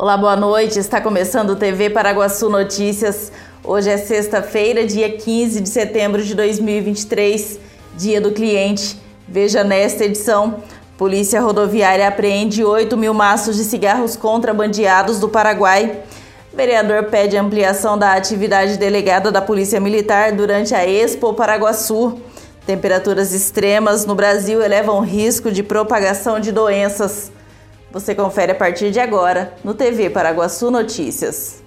Olá, boa noite. Está começando o TV Paraguaçu Notícias. Hoje é sexta-feira, dia 15 de setembro de 2023, dia do cliente. Veja nesta edição: Polícia Rodoviária apreende 8 mil maços de cigarros contrabandeados do Paraguai. Vereador pede ampliação da atividade delegada da Polícia Militar durante a Expo Paraguaçu. Temperaturas extremas no Brasil elevam risco de propagação de doenças. Você confere a partir de agora no TV Paraguaçu Notícias.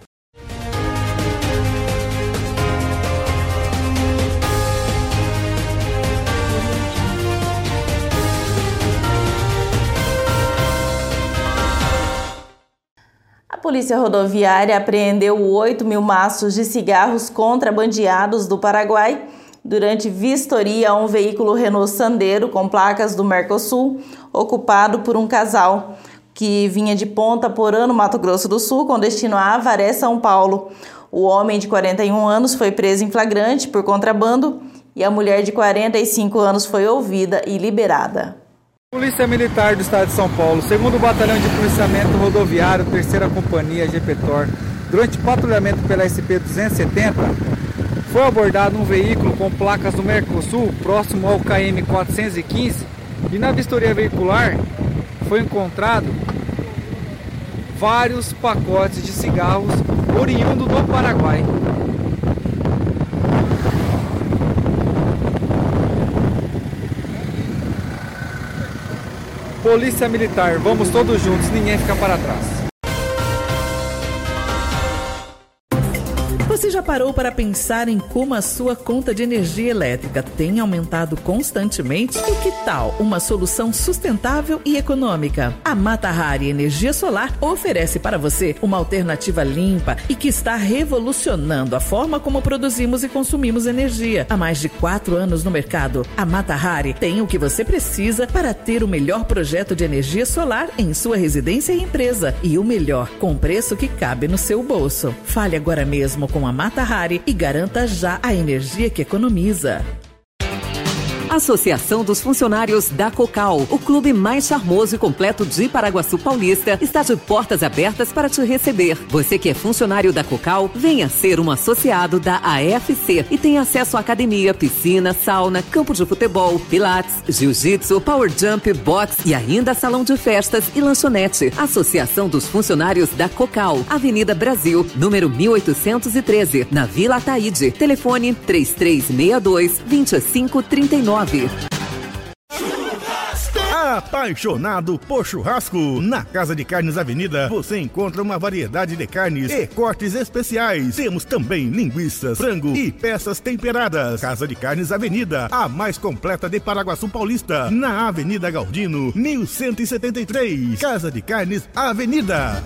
A Polícia Rodoviária apreendeu 8 mil maços de cigarros contrabandeados do Paraguai durante vistoria a um veículo Renault Sandero com placas do Mercosul, ocupado por um casal que vinha de Ponta Porã, no Mato Grosso do Sul, com destino a Avaré, São Paulo. O homem de 41 anos foi preso em flagrante por contrabando e a mulher de 45 anos foi ouvida e liberada. Polícia Militar do Estado de São Paulo, segundo Batalhão de Policiamento Rodoviário, terceira Companhia GPTOR, durante patrulhamento pela SP-270, foi abordado um veículo com placas do Mercosul, próximo ao KM 415, e na vistoria veicular foi encontrado vários pacotes de cigarros oriundo do Paraguai. Polícia Militar, vamos todos juntos, ninguém fica para trás. Parou para pensar em como a sua conta de energia elétrica tem aumentado constantemente? E que tal uma solução sustentável e econômica? A Mata Hari Energia Solar oferece para você uma alternativa limpa e que está revolucionando a forma como produzimos e consumimos energia. Há mais de quatro anos no mercado, a Mata Hari tem o que você precisa para ter o melhor projeto de energia solar em sua residência e empresa. E o melhor, com preço que cabe no seu bolso. Fale agora mesmo com a a Mata e garanta já a energia que economiza. Associação dos Funcionários da Cocal, o clube mais charmoso e completo de Paraguaçu Paulista, está de portas abertas para te receber. Você que é funcionário da Cocal, venha ser um associado da AFC e tem acesso à academia, piscina, sauna, campo de futebol, pilates, jiu-jitsu, power jump, box e ainda salão de festas e lanchonete. Associação dos Funcionários da Cocal, Avenida Brasil, número 1813, na Vila Ataíde. Telefone 3362 2539 Apaixonado por churrasco? Na Casa de Carnes Avenida você encontra uma variedade de carnes e cortes especiais. Temos também linguiças, frango e peças temperadas. Casa de Carnes Avenida, a mais completa de Paraguaçu Paulista, na Avenida Galdino, 1173. Casa de Carnes Avenida.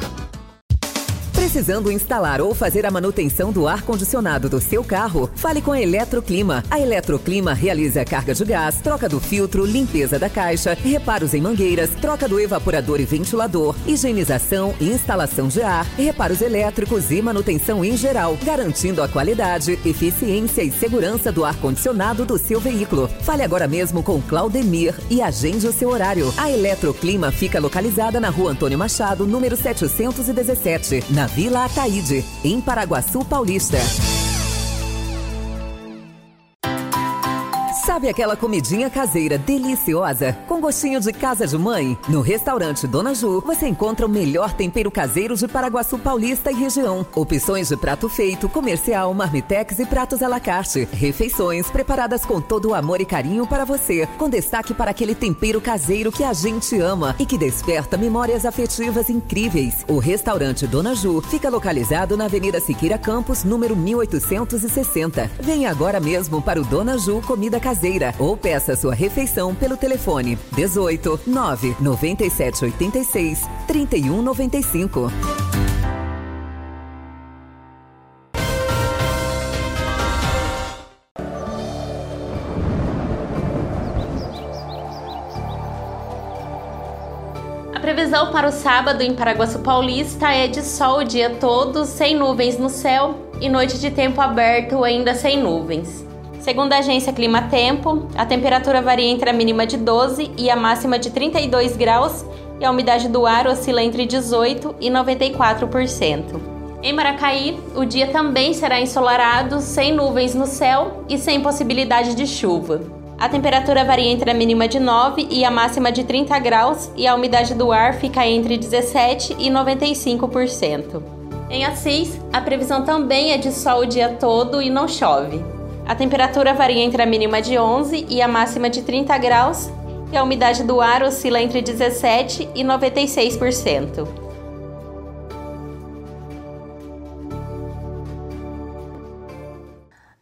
Precisando instalar ou fazer a manutenção do ar-condicionado do seu carro? Fale com a Eletroclima. A Eletroclima realiza carga de gás, troca do filtro, limpeza da caixa, reparos em mangueiras, troca do evaporador e ventilador, higienização instalação de ar, reparos elétricos e manutenção em geral, garantindo a qualidade, eficiência e segurança do ar-condicionado do seu veículo. Fale agora mesmo com Claudemir e agende o seu horário. A Eletroclima fica localizada na rua Antônio Machado, número 717, na Vila Ataíde, em Paraguaçu Paulista. Sabe aquela comidinha caseira deliciosa, com gostinho de casa de mãe? No restaurante Dona Ju, você encontra o melhor tempero caseiro de Paraguaçu Paulista e região. Opções de prato feito, comercial, marmitex e pratos à la carte. Refeições preparadas com todo o amor e carinho para você, com destaque para aquele tempero caseiro que a gente ama e que desperta memórias afetivas incríveis. O restaurante Dona Ju fica localizado na Avenida Siqueira Campos, número 1860. Venha agora mesmo para o Dona Ju Comida Caseira caseira ou peça sua refeição pelo telefone 18 9 97 86 31 95. A previsão para o sábado em Paraguaçu Paulista é de sol o dia todo, sem nuvens no céu e noite de tempo aberto ainda sem nuvens. Segundo a agência Clima Tempo, a temperatura varia entre a mínima de 12 e a máxima de 32 graus e a umidade do ar oscila entre 18% e 94%. Em Maracaí, o dia também será ensolarado, sem nuvens no céu e sem possibilidade de chuva. A temperatura varia entre a mínima de 9 e a máxima de 30 graus e a umidade do ar fica entre 17 e 95%. Em Assis, a previsão também é de sol o dia todo e não chove. A temperatura varia entre a mínima de 11 e a máxima de 30 graus e a umidade do ar oscila entre 17 e 96%.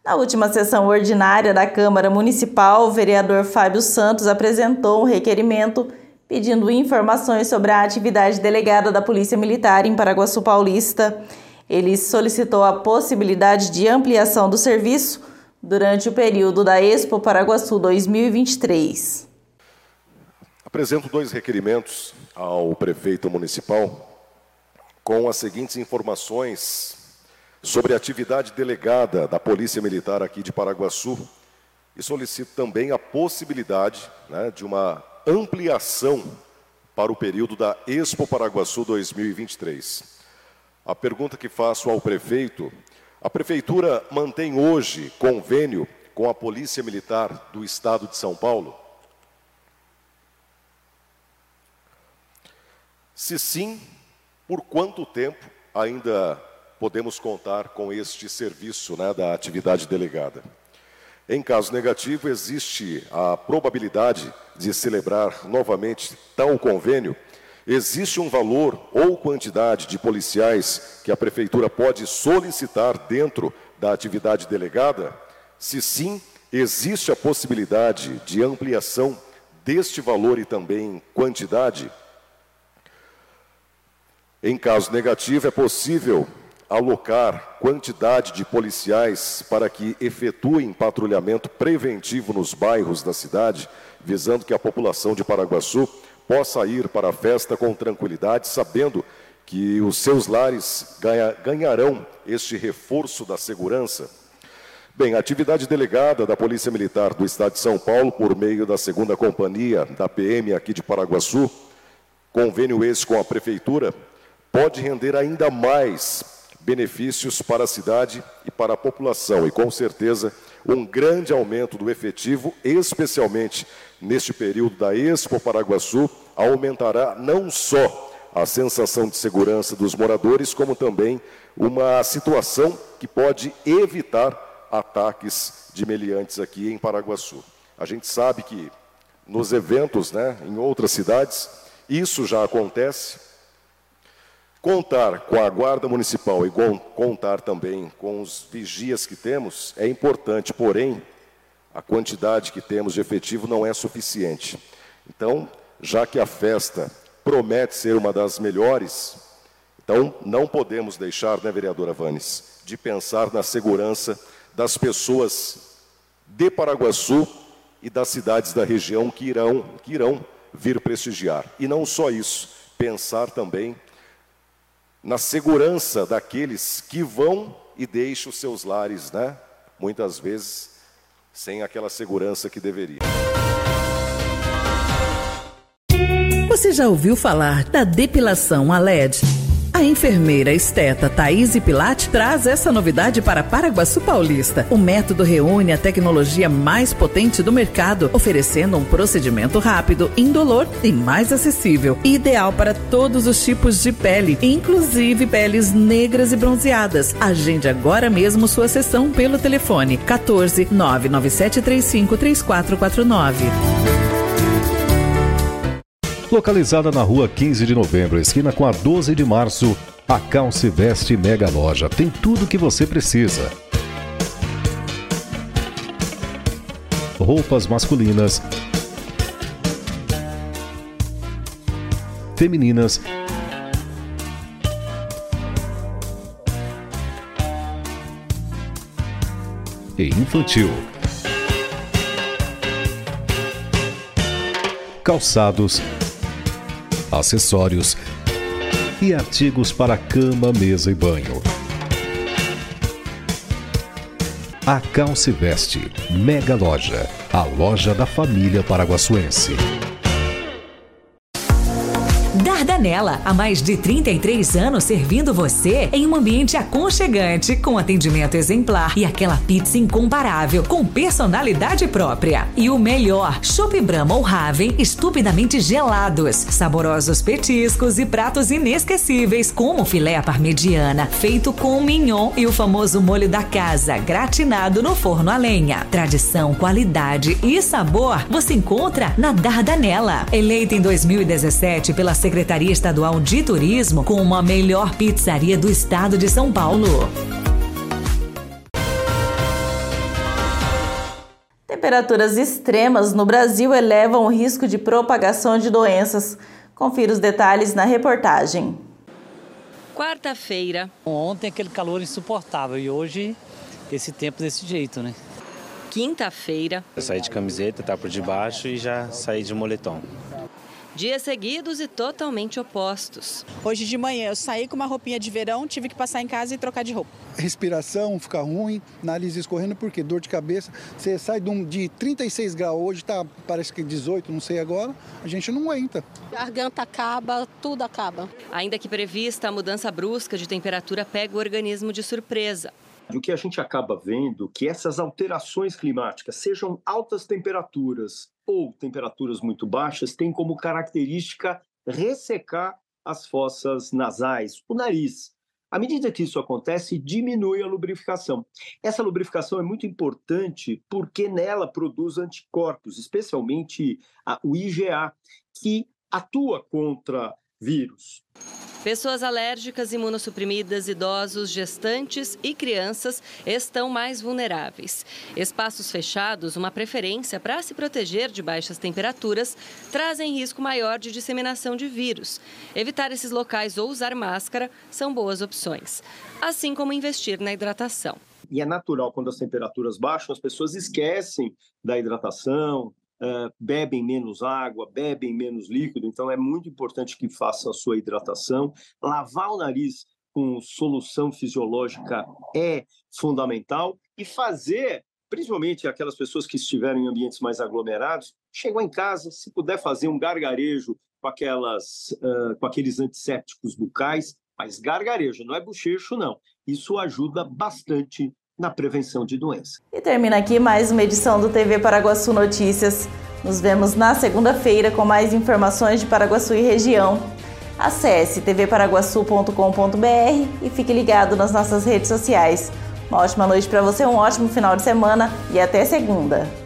Na última sessão ordinária da Câmara Municipal, o vereador Fábio Santos apresentou um requerimento pedindo informações sobre a atividade delegada da Polícia Militar em Paraguaçu Paulista. Ele solicitou a possibilidade de ampliação do serviço durante o período da Expo Paraguaçu 2023. Apresento dois requerimentos ao prefeito municipal com as seguintes informações sobre a atividade delegada da Polícia Militar aqui de Paraguaçu e solicito também a possibilidade né, de uma ampliação para o período da Expo Paraguaçu 2023. A pergunta que faço ao prefeito: a prefeitura mantém hoje convênio com a Polícia Militar do Estado de São Paulo? Se sim, por quanto tempo ainda podemos contar com este serviço né, da atividade delegada? Em caso negativo, existe a probabilidade de celebrar novamente tal convênio? Existe um valor ou quantidade de policiais que a prefeitura pode solicitar dentro da atividade delegada? Se sim, existe a possibilidade de ampliação deste valor e também quantidade? Em caso negativo, é possível alocar quantidade de policiais para que efetuem patrulhamento preventivo nos bairros da cidade, visando que a população de Paraguaçu possa ir para a festa com tranquilidade, sabendo que os seus lares ganha, ganharão este reforço da segurança. Bem, a atividade delegada da Polícia Militar do Estado de São Paulo, por meio da segunda companhia da PM aqui de Paraguaçu, convênio esse com a Prefeitura, pode render ainda mais benefícios para a cidade e para a população, e com certeza um grande aumento do efetivo, especialmente neste período da Expo Paraguaçu, aumentará não só a sensação de segurança dos moradores, como também uma situação que pode evitar ataques de meliantes aqui em Paraguaçu. A gente sabe que nos eventos, né, em outras cidades, isso já acontece, Contar com a Guarda Municipal e contar também com os vigias que temos é importante, porém, a quantidade que temos de efetivo não é suficiente. Então, já que a festa promete ser uma das melhores, então não podemos deixar, né, vereadora Vanes, de pensar na segurança das pessoas de Paraguaçu e das cidades da região que irão, que irão vir prestigiar. E não só isso, pensar também na segurança daqueles que vão e deixam os seus lares, né? Muitas vezes sem aquela segurança que deveria. Você já ouviu falar da depilação a LED? A enfermeira esteta Thaís Pilate traz essa novidade para Paraguaçu Paulista. O método reúne a tecnologia mais potente do mercado, oferecendo um procedimento rápido, indolor e mais acessível. Ideal para todos os tipos de pele, inclusive peles negras e bronzeadas. Agende agora mesmo sua sessão pelo telefone 14 99735 3449 localizada na rua 15 de novembro, esquina com a 12 de março. A Calce Veste Mega Loja tem tudo o que você precisa. Roupas masculinas, femininas, e infantil. Calçados, acessórios e artigos para cama, mesa e banho. A Calce Veste, Mega Loja, a loja da família paraguaçuense. Dardanella, há mais de 33 anos servindo você em um ambiente aconchegante, com atendimento exemplar e aquela pizza incomparável, com personalidade própria. E o melhor, Chopp Brahma ou Raven estupidamente gelados, saborosos petiscos e pratos inesquecíveis, como filé parmegiana, feito com mignon e o famoso molho da casa, gratinado no forno a lenha. Tradição, qualidade e sabor você encontra na Dardanella. Eleita em 2017 pela Secretaria Estadual de Turismo como a melhor pizzaria do estado de São Paulo. Temperaturas extremas no Brasil elevam o risco de propagação de doenças. Confira os detalhes na reportagem. Quarta-feira. Ontem aquele calor insuportável e hoje esse tempo desse jeito, né? Quinta-feira. Eu saí de camiseta, tá por debaixo e já saí de moletom. Dias seguidos e totalmente opostos. Hoje de manhã eu saí com uma roupinha de verão, tive que passar em casa e trocar de roupa. Respiração fica ruim, nariz escorrendo, porque dor de cabeça. Você sai de, um, de 36 graus, hoje tá, parece que 18, não sei agora, a gente não aguenta. Garganta acaba, tudo acaba. Ainda que prevista, a mudança brusca de temperatura pega o organismo de surpresa. O que a gente acaba vendo que essas alterações climáticas, sejam altas temperaturas ou temperaturas muito baixas, têm como característica ressecar as fossas nasais, o nariz. À medida que isso acontece, diminui a lubrificação. Essa lubrificação é muito importante porque nela produz anticorpos, especialmente o IgA, que atua contra vírus. Pessoas alérgicas, imunossuprimidas, idosos, gestantes e crianças estão mais vulneráveis. Espaços fechados, uma preferência para se proteger de baixas temperaturas, trazem risco maior de disseminação de vírus. Evitar esses locais ou usar máscara são boas opções, assim como investir na hidratação. E é natural quando as temperaturas baixam, as pessoas esquecem da hidratação, bebem menos água, bebem menos líquido, então é muito importante que faça a sua hidratação. Lavar o nariz com solução fisiológica é fundamental e fazer, principalmente aquelas pessoas que estiverem em ambientes mais aglomerados, chegou em casa, se puder fazer um gargarejo com aquelas, uh, com aqueles antissépticos bucais, mas gargarejo, não é bochecho, não. Isso ajuda bastante na prevenção de doenças. E termina aqui mais uma edição do TV Paraguaçu Notícias. Nos vemos na segunda-feira com mais informações de Paraguaçu e região. Acesse tvparaguaçu.com.br e fique ligado nas nossas redes sociais. Uma ótima noite para você, um ótimo final de semana e até segunda.